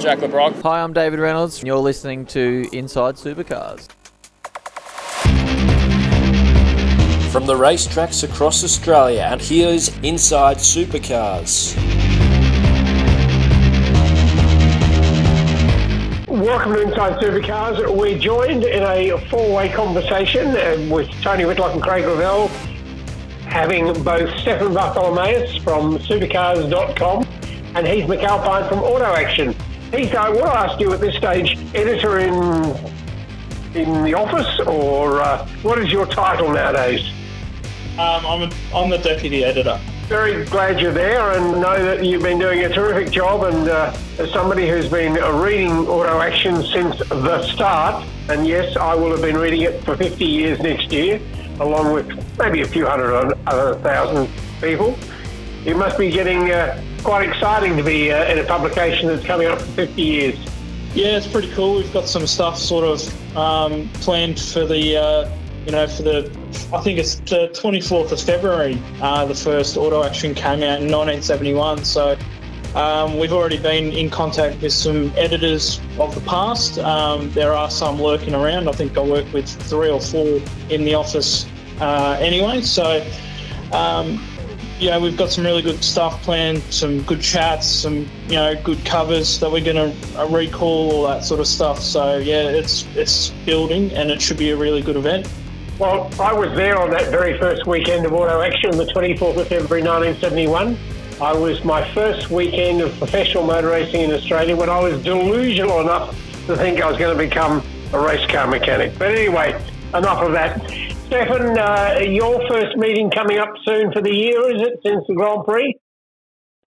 Jack LeBrock. Hi, I'm David Reynolds, and you're listening to Inside Supercars. From the racetracks across Australia, and here's Inside Supercars. Welcome to Inside Supercars. We're joined in a four-way conversation uh, with Tony Whitlock and Craig Revell, having both Stefan Bartholomaeus from Supercars.com and Heath McAlpine from Auto Action. Heath, I want to ask you at this stage, editor in in the office, or uh, what is your title nowadays? Um, I'm, a, I'm the deputy editor. Very glad you're there and know that you've been doing a terrific job. And uh, as somebody who's been reading Auto Action since the start, and yes, I will have been reading it for 50 years next year, along with maybe a few hundred other thousand people. It must be getting uh, quite exciting to be uh, in a publication that's coming up for 50 years. Yeah, it's pretty cool. We've got some stuff sort of um, planned for the uh, you know, for the, I think it's the 24th of February, uh, the first auto action came out in 1971. So um, we've already been in contact with some editors of the past. Um, there are some lurking around. I think I work with three or four in the office uh, anyway. So, um, yeah, we've got some really good stuff planned, some good chats, some you know good covers that we're going to uh, recall, all that sort of stuff. So yeah, it's it's building, and it should be a really good event. Well, I was there on that very first weekend of Auto Action, the 24th of February 1971. I was my first weekend of professional motor racing in Australia when I was delusional enough to think I was going to become a race car mechanic. But anyway, enough of that. Stefan, uh, your first meeting coming up soon for the year, is it, since the Grand Prix?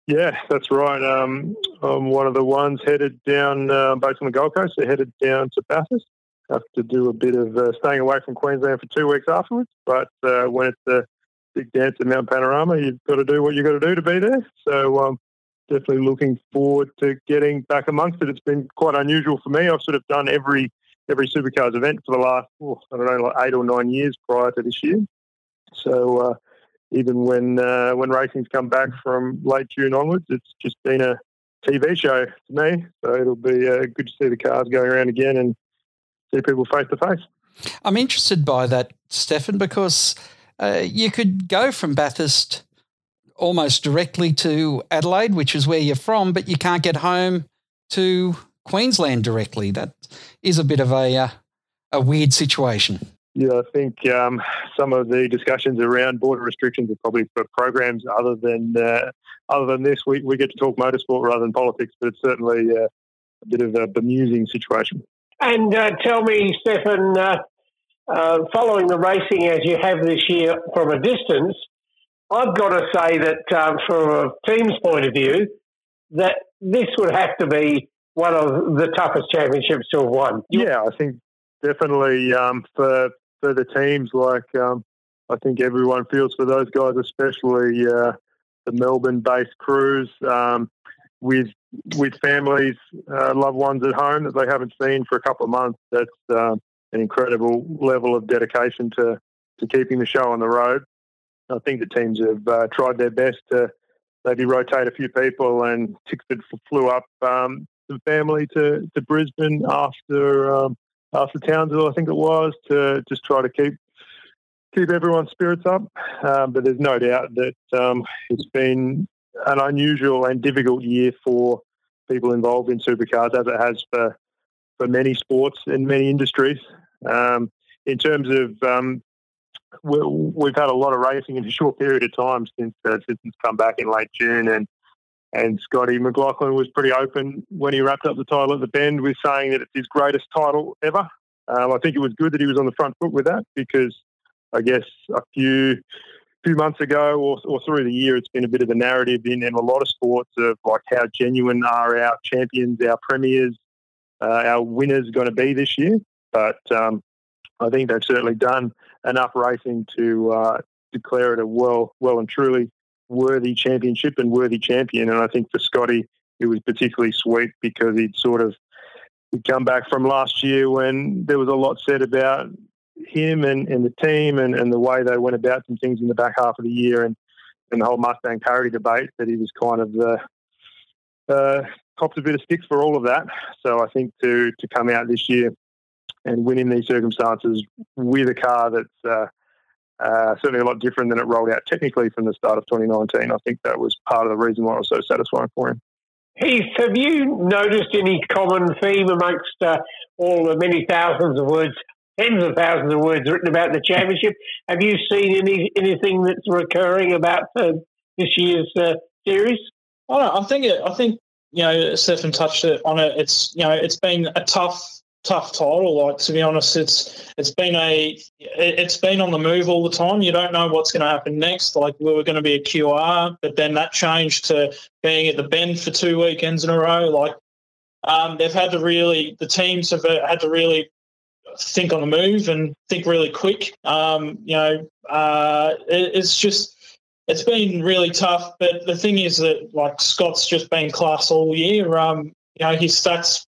Yeah, that's right. Um, I'm one of the ones headed down, uh, on the Gold Coast, so headed down to Bathurst have to do a bit of uh, staying away from Queensland for two weeks afterwards. But uh, when it's the big dance at Mount Panorama, you've got to do what you've got to do to be there. So um, definitely looking forward to getting back amongst it. It's been quite unusual for me. I've sort of done every every supercars event for the last oh, I don't know like eight or nine years prior to this year. So uh, even when uh, when racing's come back from late June onwards, it's just been a TV show to me. So it'll be uh, good to see the cars going around again and see people face to face. I'm interested by that, Stefan, because uh, you could go from Bathurst almost directly to Adelaide, which is where you're from, but you can't get home to Queensland directly. That is a bit of a uh, a weird situation. Yeah, I think um, some of the discussions around border restrictions are probably for programs other than uh, other than this. We, we get to talk motorsport rather than politics, but it's certainly uh, a bit of a bemusing situation. And uh, tell me, Stefan, uh, uh, following the racing as you have this year from a distance, I've got to say that um, from a team's point of view, that this would have to be one of the toughest championships to have won. Yeah, I think definitely um, for for the teams, like um, I think everyone feels for those guys, especially uh, the Melbourne-based crews. Um, with with families, uh, loved ones at home that they haven't seen for a couple of months. That's uh, an incredible level of dedication to to keeping the show on the road. I think the teams have uh, tried their best to maybe rotate a few people, and Tickford flew up um, some family to, to Brisbane after um, after Townsville, I think it was, to just try to keep keep everyone's spirits up. Um, but there's no doubt that um, it's been an unusual and difficult year for people involved in supercars, as it has for for many sports and many industries. Um, in terms of um, we, have had a lot of racing in a short period of time since uh, since it's come back in late June, and and Scotty McLaughlin was pretty open when he wrapped up the title at the Bend with saying that it's his greatest title ever. Um, I think it was good that he was on the front foot with that because I guess a few few months ago or, or through the year, it's been a bit of a narrative in, in a lot of sports of like how genuine are our champions, our premiers, uh, our winners going to be this year. But um, I think they've certainly done enough racing to uh, declare it a well, well and truly worthy championship and worthy champion. And I think for Scotty, it was particularly sweet because he'd sort of he'd come back from last year when there was a lot said about him and, and the team and, and the way they went about some things in the back half of the year and, and the whole Mustang parity debate that he was kind of the uh, copped a bit of sticks for all of that. So I think to to come out this year and win in these circumstances with a car that's uh, uh, certainly a lot different than it rolled out technically from the start of 2019. I think that was part of the reason why it was so satisfying for him. Heath, have you noticed any common theme amongst uh, all the many thousands of words, tens of thousands of words written about the championship? Have you seen any anything that's recurring about uh, this year's uh, series? I, I think it, I think you know Stefan touched it on it. It's you know it's been a tough tough title. Like to be honest, it's it's been a it's been on the move all the time. You don't know what's going to happen next. Like we were going to be a QR, but then that changed to being at the Bend for two weekends in a row. Like um, they've had to really the teams have had to really think on the move and think really quick. Um, you know, uh, it, it's just it's been really tough. But the thing is that like Scott's just been class all year. Um, you know, his stats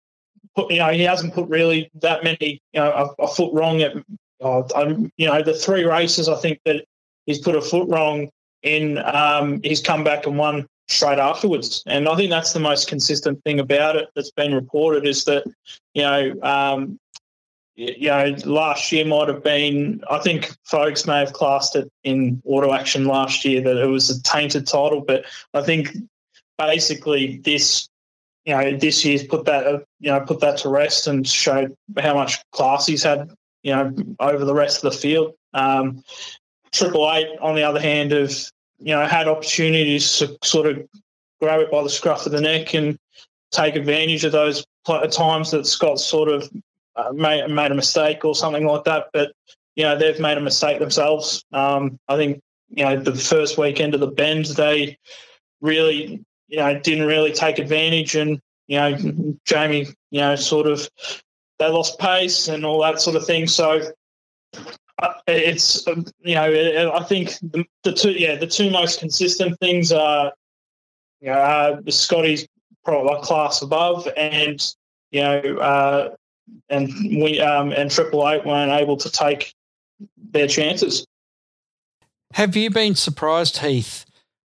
put, you know, he hasn't put really that many, you know, a, a foot wrong at, uh, you know, the three races I think that he's put a foot wrong in. Um, he's come back and won straight afterwards, and I think that's the most consistent thing about it that's been reported is that, you know, um, you know, last year might have been. I think folks may have classed it in auto action last year that it was a tainted title, but I think basically this you know, this year's put that, you know, put that to rest and showed how much class he's had, you know, over the rest of the field. Um, Triple Eight, on the other hand, have you know had opportunities to sort of grab it by the scruff of the neck and take advantage of those times that Scott sort of uh, made, made a mistake or something like that. But you know they've made a mistake themselves. Um, I think you know the first weekend of the bend they really you know, didn't really take advantage. And, you know, Jamie, you know, sort of, they lost pace and all that sort of thing. So uh, it's, um, you know, I think the, two, yeah, the two most consistent things are, you know, uh, the Scotty's probably class above and, you know, uh, and we um, and Triple Eight weren't able to take their chances. Have you been surprised, Heath,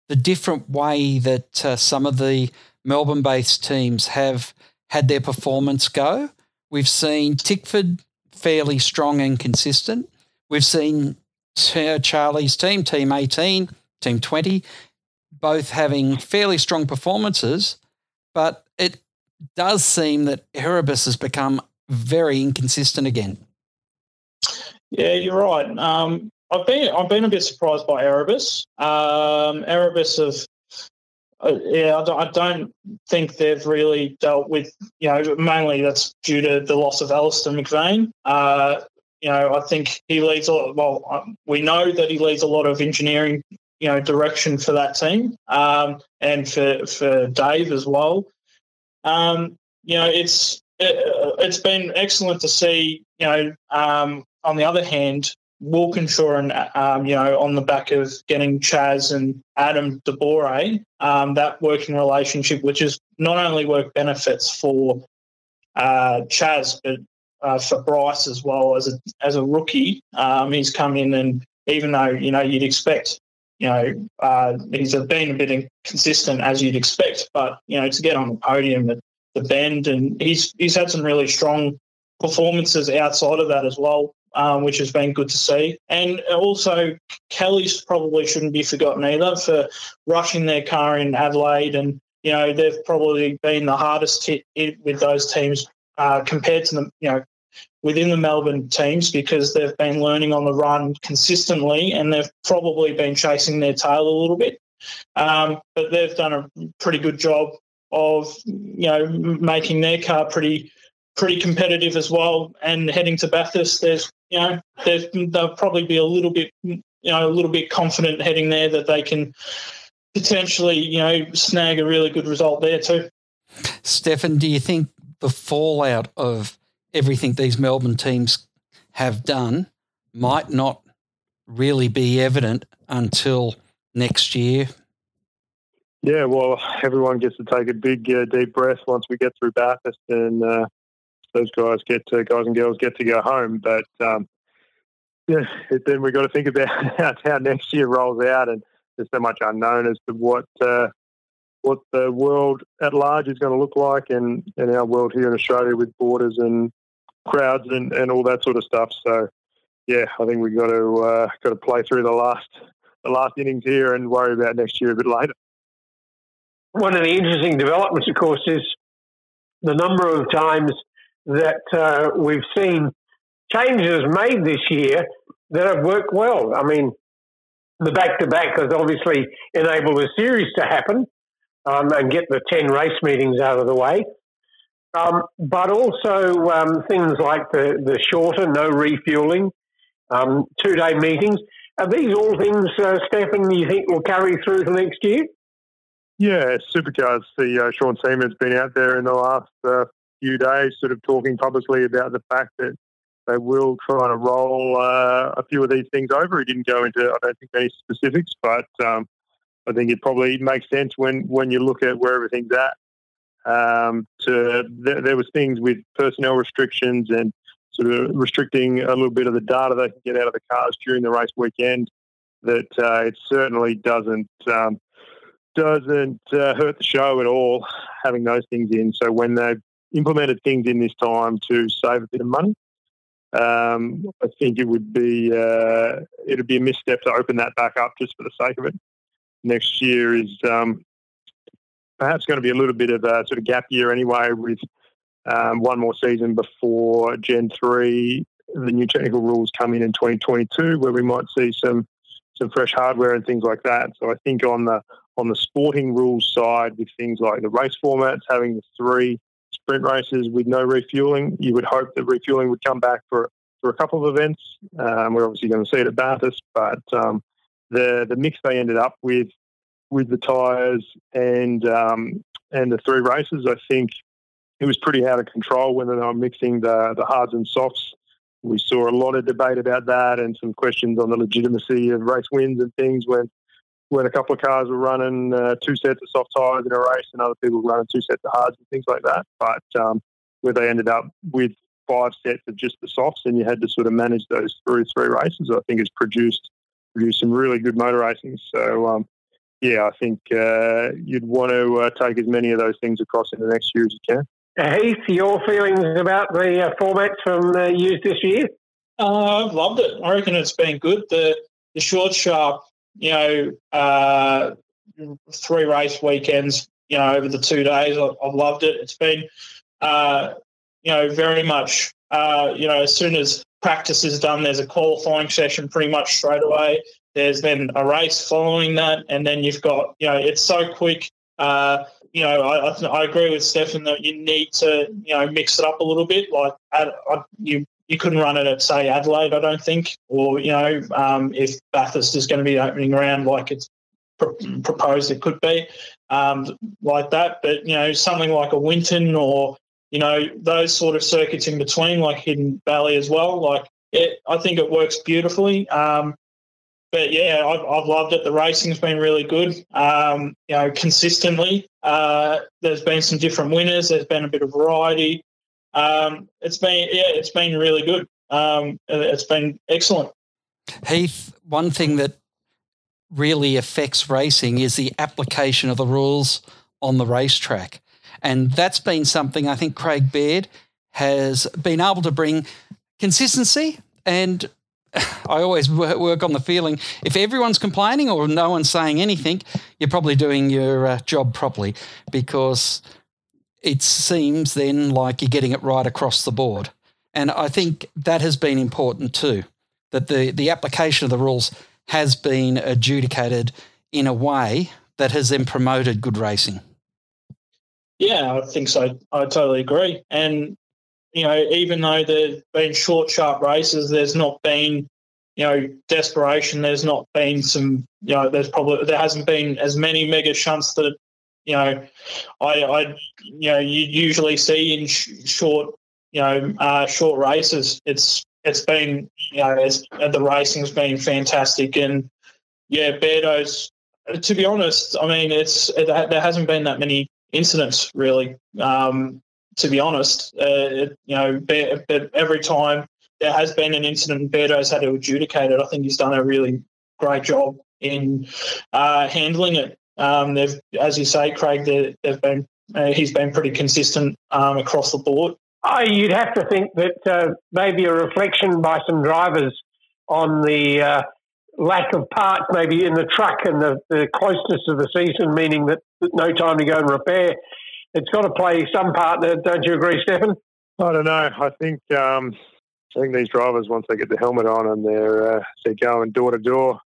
the different way that uh, some of the Melbourne based teams have had their performance go. We've seen Tickford fairly strong and consistent. We've seen Charlie's team, Team 18, Team 20, both having fairly strong performances, but it does seem that Erebus has become very inconsistent again. Yeah, you're right. Um, I've been I've been a bit surprised by Erebus. Um, Erebus have uh, yeah, I don't, I don't, think they've really dealt with, you know, mainly that's due to the loss of Alistair McVean. Uh, you know, I think he leads, a well, um, we know that he leads a lot of engineering, you know, direction for that team um, and for, for Dave as well. Um, you know, it's, it, it's been excellent to see, you know, um, on the other hand, Walkinshaw and um, you know on the back of getting Chaz and Adam De Borre, um, that working relationship, which is not only work benefits for uh, Chaz but uh, for Bryce as well as a as a rookie. Um, he's come in and even though you know you'd expect, you know uh, he's been a bit inconsistent as you'd expect, but you know to get on the podium at the bend and he's he's had some really strong performances outside of that as well um, which has been good to see. And also, Kelly's probably shouldn't be forgotten either for rushing their car in Adelaide. And, you know, they've probably been the hardest hit with those teams uh, compared to the, you know, within the Melbourne teams because they've been learning on the run consistently and they've probably been chasing their tail a little bit. Um, but they've done a pretty good job of, you know, making their car pretty pretty competitive as well. And heading to Bathurst, there's you know there's, they'll probably be a little bit you know a little bit confident heading there that they can potentially you know snag a really good result there too. Stefan, do you think the fallout of everything these Melbourne teams have done might not really be evident until next year? Yeah, well, everyone gets to take a big, uh, deep breath once we get through Bathurst and uh, those guys get to, guys and girls get to go home. But um, yeah, then we've got to think about how, next year rolls out, and there's so much unknown as to what uh, what the world at large is going to look like, and, and our world here in Australia with borders and crowds and, and all that sort of stuff. So, yeah, I think we've got to uh, got to play through the last the last innings here and worry about next year a bit later. One of the interesting developments, of course, is the number of times that uh, we've seen changes made this year that have worked well. I mean, the back to back has obviously enabled the series to happen um, and get the 10 race meetings out of the way. Um, but also um, things like the, the shorter, no refueling, um, two day meetings. Are these all things, uh, Stefan, you think will carry through to next year? Yeah, Supercars CEO Sean Seamer's been out there in the last uh, few days, sort of talking publicly about the fact that they will try to roll uh, a few of these things over. He didn't go into, I don't think, any specifics, but um, I think it probably makes sense when, when you look at where everything's at. Um, to there, there was things with personnel restrictions and sort of restricting a little bit of the data they can get out of the cars during the race weekend. That uh, it certainly doesn't um, doesn't uh, hurt the show at all having those things in. So when they've implemented things in this time to save a bit of money, um, I think it would be uh, it'd be a misstep to open that back up just for the sake of it. Next year is um, perhaps going to be a little bit of a sort of gap year anyway, with um, one more season before Gen three. The new technical rules come in in 2022, where we might see some some fresh hardware and things like that. So I think on the on the sporting rules side, with things like the race formats having the three sprint races with no refueling. You would hope that refueling would come back for for a couple of events. Um, we're obviously going to see it at Bathurst, but um, the the mix they ended up with with the tyres and um, and the three races, I think it was pretty out of control when they were mixing the the hards and softs. We saw a lot of debate about that and some questions on the legitimacy of race wins and things when when a couple of cars were running uh, two sets of soft tyres in a race and other people were running two sets of hards and things like that. But um, where they ended up with five sets of just the softs and you had to sort of manage those through three races, I think has produced produced some really good motor racing. So, um, yeah, I think uh, you'd want to uh, take as many of those things across in the next year as you can. Heath, your feelings about the uh, formats from uh, used this year? Uh, I've loved it. I reckon it's been good. The the short sharp you know, uh, three race weekends, you know, over the two days. I, have loved it. It's been, uh, you know, very much, uh, you know, as soon as practice is done, there's a qualifying session pretty much straight away. There's then a race following that, and then you've got, you know, it's so quick. Uh, you know, I, I, agree with Stefan that you need to, you know, mix it up a little bit. Like, I, I, you you couldn't run it at say Adelaide, I don't think, or you know, um, if Bathurst is going to be opening around like it's pr- proposed, it could be um, like that. But you know, something like a Winton or you know those sort of circuits in between, like Hidden Valley as well. Like it, I think it works beautifully. Um, but yeah, I've, I've, loved it. The racing's been really good. Um, you know, consistently. Uh, there's been some different winners. There's been a bit of variety um, it's been yeah, it's been really good. Um, it's been excellent. Heath, one thing that really affects racing is the application of the rules on the racetrack, and that's been something I think Craig Baird has been able to bring consistency and I always work on the feeling if everyone's complaining or no one's saying anything, you're probably doing your uh, job properly because it seems then like you're getting it right across the board. And I think that has been important too, that the, the application of the rules has been adjudicated in a way that has then promoted good racing. Yeah, I think so. I totally agree. And, you know, even though there's been short, sharp races, there's not been, you know, desperation. There's not been some, you know, there's probably, there hasn't been as many mega shunts that you know, I, I you know, you usually see in sh- short, you know, uh, short races. It's it's been, you know, it's, the racing's been fantastic, and yeah, Beardo's. To be honest, I mean, it's it, there hasn't been that many incidents really. Um, to be honest, uh, it, you know, every time there has been an incident, Beardo's had to adjudicate it. I think he's done a really great job in uh, handling it. Um, they've, as you say, Craig, they've been uh, he's been pretty consistent um, across the board. Oh, you'd have to think that uh, maybe a reflection by some drivers on the uh, lack of parts, maybe in the truck and the, the closeness of the season, meaning that no time to go and repair. It's got to play some part. There, don't you agree, Stefan? I don't know. I think um, I think these drivers, once they get the helmet on and they're uh, they're going door to door,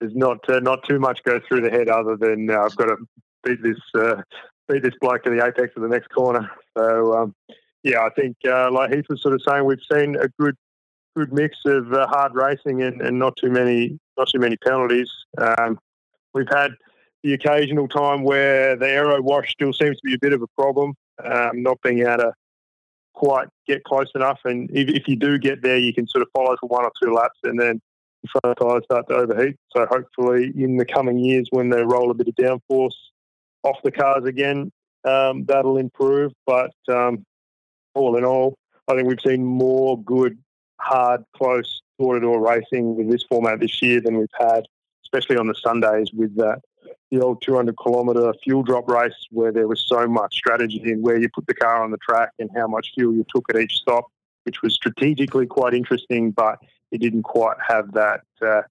there's not uh, not too much goes through the head other than uh, I've got to beat this uh, beat this bloke to the apex of the next corner. So um, yeah, I think uh, like Heath was sort of saying, we've seen a good good mix of uh, hard racing and, and not too many not too many penalties. Um, we've had the occasional time where the aero wash still seems to be a bit of a problem, um, not being able to quite get close enough. And if, if, you do get there, you can sort of follow for one or two laps, and then front tyres start to overheat. So hopefully, in the coming years, when they roll a bit of downforce off the cars again, um, that'll improve. But um, all in all, I think we've seen more good, hard, close door-to-door racing with this format this year than we've had, especially on the Sundays with that the old 200 kilometre fuel drop race where there was so much strategy in where you put the car on the track and how much fuel you took at each stop, which was strategically quite interesting, but it didn't quite have that, uh,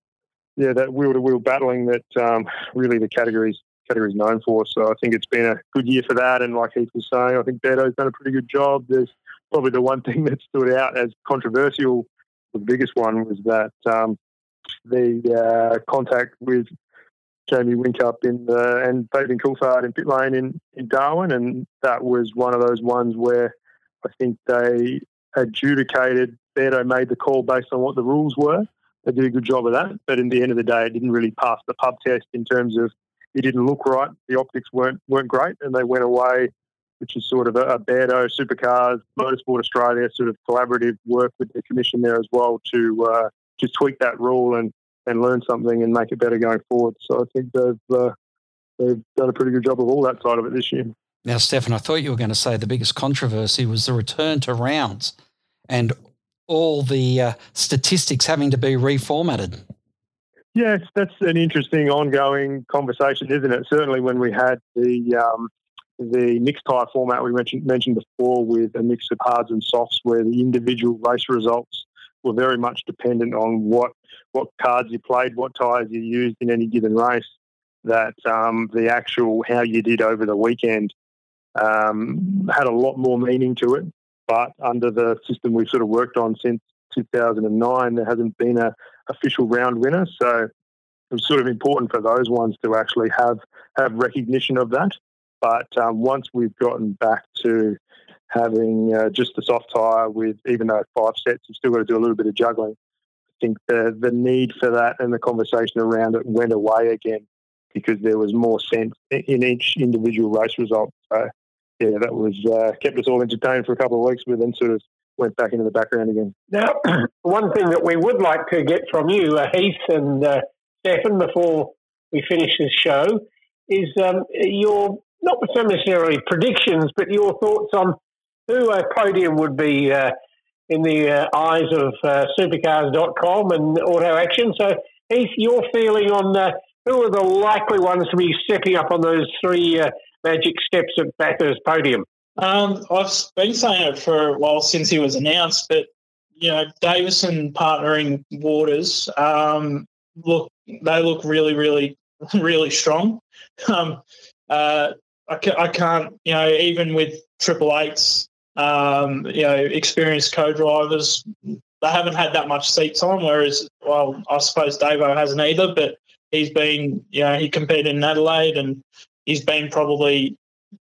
yeah, that wheel to wheel battling that um, really the categories categories known for. So I think it's been a good year for that. And like Heath was saying, I think Berto's done a pretty good job. There's probably the one thing that stood out as controversial. The biggest one was that um, the uh, contact with Jamie Whincup in the, and Fabian Coulthard in pit lane in, in Darwin, and that was one of those ones where I think they adjudicated. Berto made the call based on what the rules were. They did a good job of that, but in the end of the day, it didn't really pass the pub test in terms of it didn't look right. The optics weren't weren't great, and they went away, which is sort of a, a Berto Supercars Motorsport Australia sort of collaborative work with the commission there as well to uh, to tweak that rule and and learn something and make it better going forward. So I think they've uh, they've done a pretty good job of all that side of it this year. Now, Stefan, I thought you were going to say the biggest controversy was the return to rounds and all the uh, statistics having to be reformatted. Yes, that's an interesting ongoing conversation, isn't it? Certainly, when we had the um, the mixed tyre format we mentioned mentioned before, with a mix of hards and softs, where the individual race results were very much dependent on what what cards you played, what tyres you used in any given race. That um, the actual how you did over the weekend um, had a lot more meaning to it. But under the system we've sort of worked on since 2009, there hasn't been a official round winner. So it was sort of important for those ones to actually have have recognition of that. But um, once we've gotten back to having uh, just the soft tyre with, even though five sets, you've still got to do a little bit of juggling. I think the, the need for that and the conversation around it went away again because there was more sense in each individual race result. So, yeah, that was uh, kept us all entertained for a couple of weeks, but then sort of went back into the background again. Now, one thing that we would like to get from you, uh, Heath and uh, Stefan, before we finish this show, is um, your not necessarily predictions, but your thoughts on who a podium would be uh, in the uh, eyes of uh, supercars.com and auto action. So, Heath, your feeling on uh, who are the likely ones to be stepping up on those three magic steps at Bathurst podium? Um, I've been saying it for a while since he was announced, but you know, Davison partnering Waters, um, look, they look really, really, really strong. Um, uh, I, ca- I can't, you know, even with triple eights, um, you know, experienced co-drivers, they haven't had that much seat time. Whereas, well, I suppose Davo hasn't either, but he's been, you know, he competed in Adelaide and he's been probably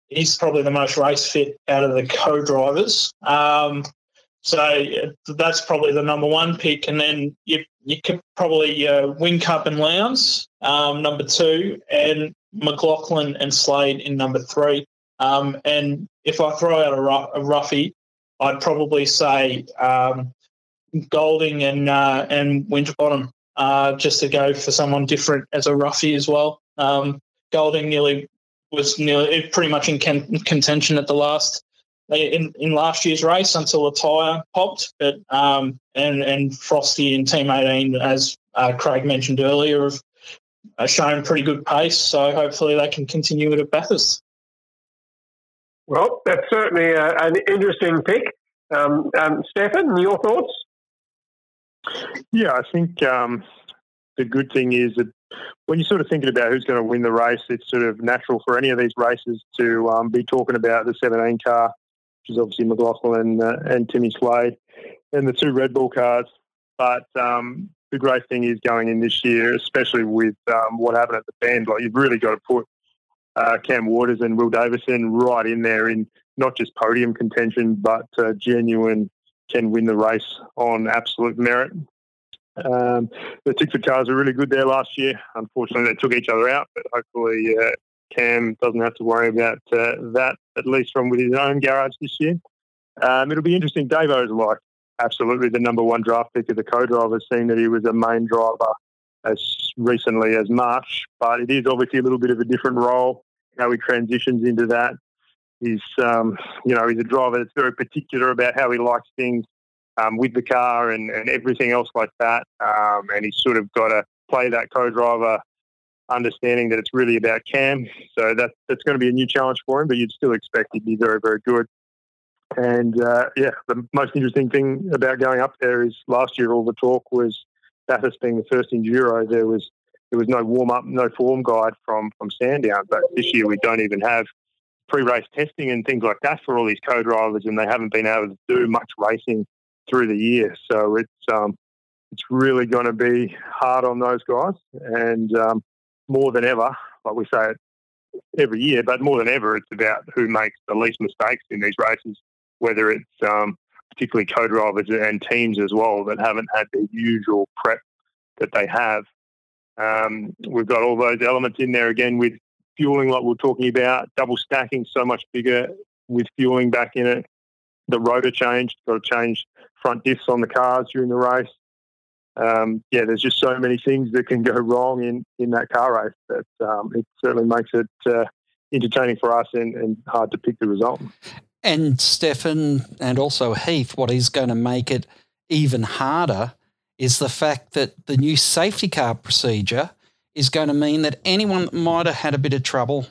he's probably the most race fit out of the co-drivers. Um, so that's probably the number one pick, and then you you could probably uh, Whincup and Lowndes um, number two, and McLaughlin and Slade in number three. Um, and if I throw out a, a roughie, I'd probably say um, Golding and uh, and Winterbottom, uh, just to go for someone different as a roughie as well. Um, Golding nearly was nearly pretty much in contention at the last in, in last year's race until the tyre popped. But um, and and Frosty in Team 18, as uh, Craig mentioned earlier, have are showing pretty good pace. So hopefully they can continue it at Bathurst. Well, that's certainly a, an interesting pick. Um, um, Stefan, your thoughts? Yeah, I think um, the good thing is that when you're sort of thinking about who's going to win the race, it's sort of natural for any of these races to um, be talking about the 17 car, which is obviously McLaughlin uh, and Timmy Slade, and the two Red Bull cars. But um, the great thing is going in this year, especially with um, what happened at the bend, like you've really got to put uh, Cam Waters and Will Davison right in there in not just podium contention, but uh, genuine can win the race on absolute merit. Um, the Tickford cars were really good there last year. Unfortunately, they took each other out, but hopefully uh, Cam doesn't have to worry about uh, that, at least from with his own garage this year. Um, it'll be interesting. Davo's like absolutely the number one draft pick of the co-drivers, seeing that he was a main driver as recently as March, but it is obviously a little bit of a different role, how he transitions into that. He's, um, you know, he's a driver that's very particular about how he likes things um, with the car and, and everything else like that. Um, and he's sort of got to play that co-driver, understanding that it's really about Cam. So that, that's going to be a new challenge for him, but you'd still expect he'd be very, very good. And uh, yeah, the most interesting thing about going up there is last year all the talk was Bathurst being the first enduro. There was there was no warm up, no form guide from from Sandown. But this year we don't even have pre-race testing and things like that for all these co-drivers, and they haven't been able to do much racing through the year. So it's um, it's really going to be hard on those guys, and um, more than ever, like we say it every year, but more than ever, it's about who makes the least mistakes in these races, whether it's um, particularly co-drivers and teams as well that haven't had the usual prep that they have. Um, we've got all those elements in there again with fueling, like we are talking about, double stacking so much bigger with fueling back in it. The rotor changed, got to change front diffs on the cars during the race. Um, yeah, there's just so many things that can go wrong in, in that car race that um, it certainly makes it uh, entertaining for us and, and hard to pick the result. And Stefan and also Heath, what is going to make it even harder is the fact that the new safety car procedure is going to mean that anyone that might have had a bit of trouble,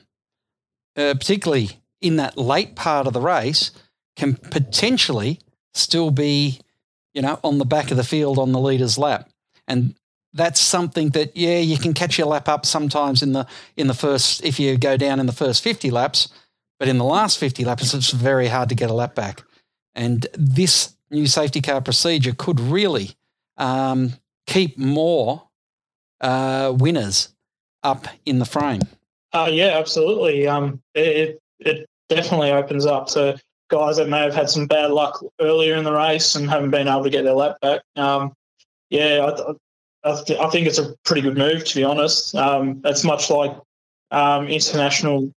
uh, particularly in that late part of the race, can potentially still be, you know, on the back of the field on the leader's lap. And that's something that, yeah, you can catch your lap up sometimes in the in the first if you go down in the first 50 laps, but in the last 50 laps, it's very hard to get a lap back. And this new safety car procedure could really um, keep more uh, winners up in the frame. Uh, yeah, absolutely. Um, it, it definitely opens up to guys that may have had some bad luck earlier in the race and haven't been able to get their lap back. Um, yeah, I, I, th- I, think it's a pretty good move, to be honest. Um, it's much like um, international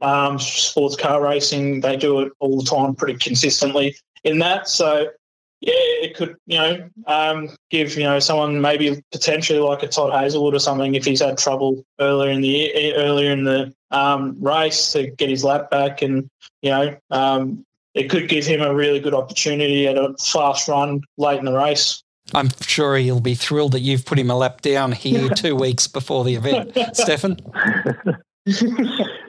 um, sports car racing. They do it all the time pretty consistently in that. So, yeah, it could, you know, um, give, you know, someone maybe potentially like a Todd Hazelwood or something if he's had trouble earlier in the earlier in the um, race to get his lap back and, you know, it could give him a really good opportunity at a fast run late in the race. I'm sure he'll be thrilled that you've put him a lap down here two weeks before the event. Stefan?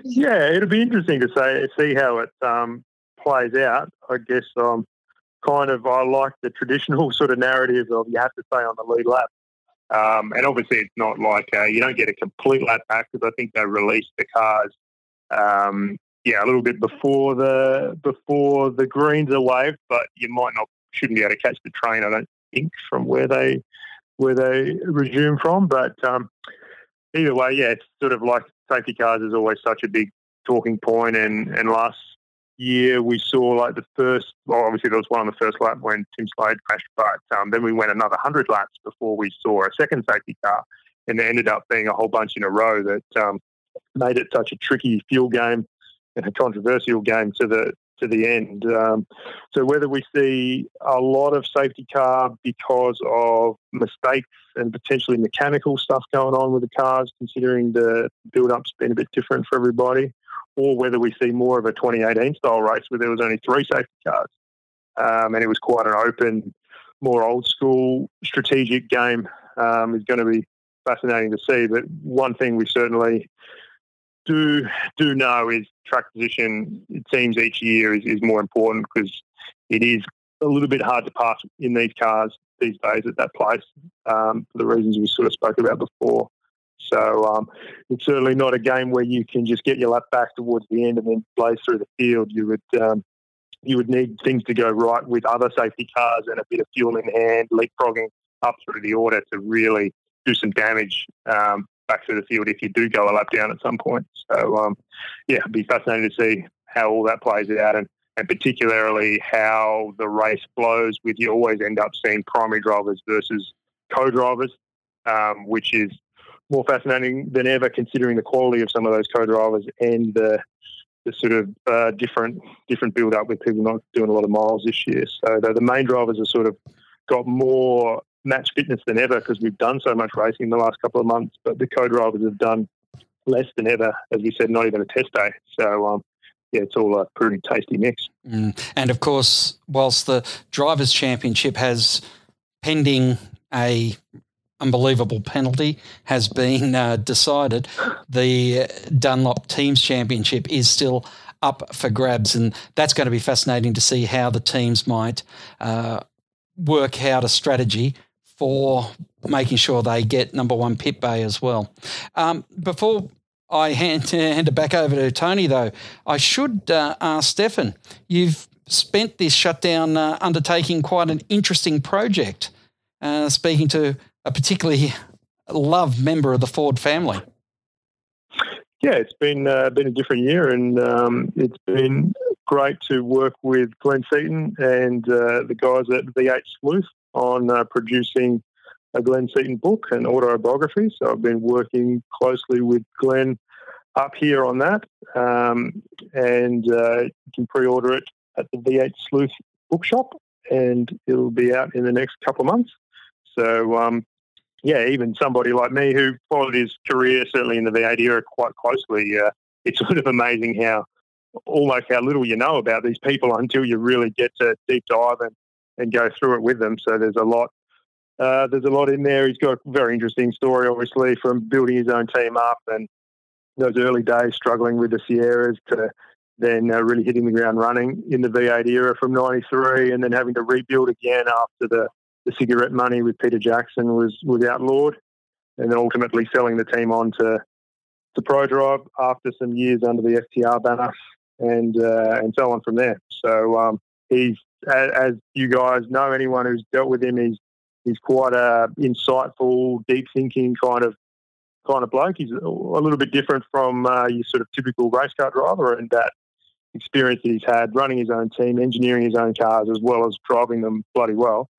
yeah, it'll be interesting to say, see how it um, plays out. I guess um, kind of I like the traditional sort of narrative of you have to stay on the lead lap. Um, and obviously, it's not like uh, you don't get a complete lap back because I think they released the cars um, yeah, a little bit before the before the greens are waved, but you might not shouldn't be able to catch the train. I don't think from where they where they resume from. But um, either way, yeah, it's sort of like safety cars is always such a big talking point. And and last year we saw like the first. Well, obviously there was one on the first lap when Tim Slade crashed, but um, then we went another hundred laps before we saw a second safety car, and there ended up being a whole bunch in a row that um, made it such a tricky fuel game controversial game to the to the end. Um, so whether we see a lot of safety car because of mistakes and potentially mechanical stuff going on with the cars, considering the build-up's been a bit different for everybody, or whether we see more of a 2018 style race where there was only three safety cars um, and it was quite an open, more old school strategic game um, is going to be fascinating to see. But one thing we certainly do do know is track position. It seems each year is, is more important because it is a little bit hard to pass in these cars these days at that place um, for the reasons we sort of spoke about before. So um, it's certainly not a game where you can just get your lap back towards the end and then blaze through the field. You would um, you would need things to go right with other safety cars and a bit of fuel in hand, leapfrogging up through the order to really do some damage um, back through the field if you do go a lap down at some point. So um, yeah, it'd be fascinating to see how all that plays out and and particularly how the race flows with you always end up seeing primary drivers versus co-drivers, um, which is more fascinating than ever considering the quality of some of those co-drivers and the the sort of uh, different different build up with people not doing a lot of miles this year. So the, the main drivers have sort of got more match fitness than ever because we've done so much racing in the last couple of months, but the co-drivers have done less than ever, as we said, not even a test day. So um, yeah, it's all a pretty tasty mix. Mm. And of course, whilst the Drivers' Championship has pending a unbelievable penalty has been uh, decided, the Dunlop Teams Championship is still up for grabs, and that's going to be fascinating to see how the teams might uh, work out a strategy for making sure they get number one pit bay as well. Um, before I hand, hand it back over to Tony, though, I should uh, ask Stefan, you've spent this shutdown uh, undertaking quite an interesting project, uh, speaking to a particularly loved member of the Ford family. Yeah, it's been uh, been a different year, and um, it's been great to work with Glenn Seaton and uh, the guys at V8 Sleuth on uh, producing a Glenn Seaton book and autobiography. So I've been working closely with Glenn up here on that, um, and uh, you can pre-order it at the V8 Sleuth bookshop, and it'll be out in the next couple of months. So um, yeah, even somebody like me who followed his career certainly in the V8 era quite closely, uh, it's sort of amazing how almost how little you know about these people until you really get to deep dive and, and go through it with them. So there's a lot. Uh, there's a lot in there. He's got a very interesting story, obviously, from building his own team up and those early days struggling with the Sierras to then uh, really hitting the ground running in the V8 era from '93, and then having to rebuild again after the the cigarette money with Peter Jackson was was outlawed, and then ultimately selling the team on to to ProDrive after some years under the FTR banner, and uh, and so on from there. So um, he's as, you guys know, anyone who's dealt with him, he's he's quite a insightful, deep thinking kind of kind of bloke. He's a little bit different from uh, your sort of typical race car driver, and that experience that he's had running his own team, engineering his own cars, as well as driving them bloody well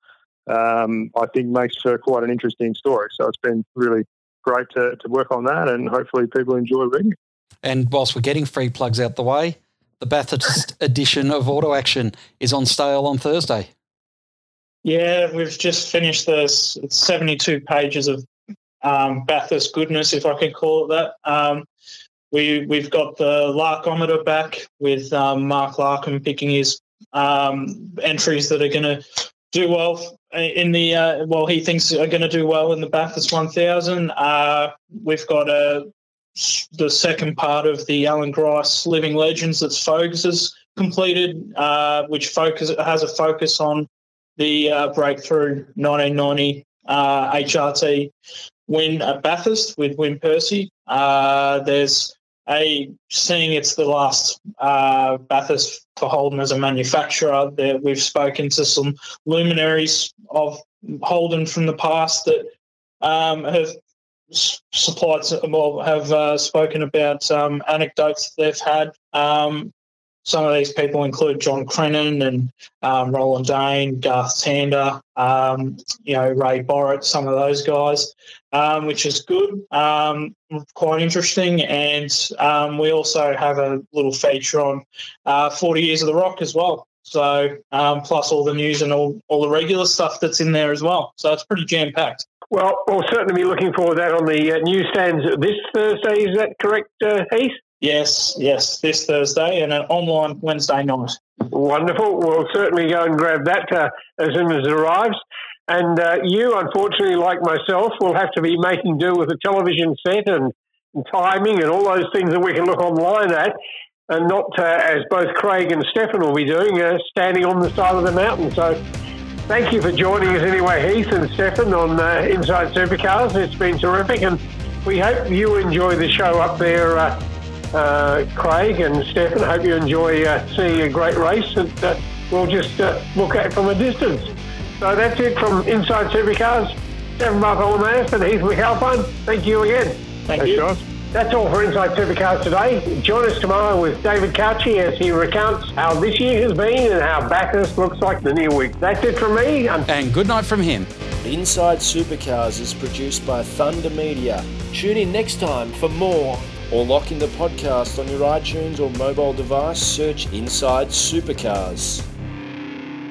um, I think makes for quite an interesting story. So it's been really great to, to work on that, and hopefully people enjoy reading. And whilst we're getting free plugs out the way, the Bathurst edition of Auto Action is on sale on Thursday. Yeah, we've just finished this. It's 72 pages of um, Bathurst goodness, if I can call it that. Um, we we've got the Larkometer back with um, Mark Larkham picking his um, entries that are going to do well in the uh, well, he thinks are going to do well in the Bathurst 1000. Uh, we've got a the second part of the Alan Grice Living Legends that Fogs has completed, uh, which focus has a focus on the uh, breakthrough 1990 HRT uh, win at Bathurst with Win Percy. there's a seeing it's the last uh, Bathurst for Holden as a manufacturer. That we've spoken to some luminaries of Holden from the past that um, have supplied have uh, spoken about um, anecdotes they've had. Um, some of these people include John Crennan and um, Roland Dane, Garth Tander, um, you know Ray Borrett, some of those guys, um, which is good, um, quite interesting. And we also have a little feature on uh, 40 Years of the Rock as well. So plus all the news and all, all the regular stuff that's in there as well. So it's pretty jam packed. Well, we'll certainly be looking for that on the uh, newsstands this Thursday. Is that correct, uh, Heath? Yes, yes, this Thursday and an online Wednesday night. Wonderful. We'll certainly go and grab that uh, as soon as it arrives. And uh, you, unfortunately, like myself, will have to be making do with a television set and, and timing and all those things that we can look online at, and not uh, as both Craig and Stefan will be doing, uh, standing on the side of the mountain. So, thank you for joining us anyway, Heath and Stefan, on uh, Inside Supercars. It's been terrific, and we hope you enjoy the show up there. Uh, uh, Craig and Stefan, hope you enjoy uh, seeing a great race that uh, we'll just uh, look at from a distance. So that's it from Inside Supercars. Stefan Bartholomaeus and Heath McAlpine. Thank you again. Thank Thanks, you. guys. That's all for Inside Supercars today. Join us tomorrow with David Couchy as he recounts how this year has been and how Bathurst looks like the near week. That's it from me. I'm And good night from him. Inside Supercars is produced by Thunder Media. Tune in next time for more, or lock in the podcast on your iTunes or mobile device. Search Inside Supercars.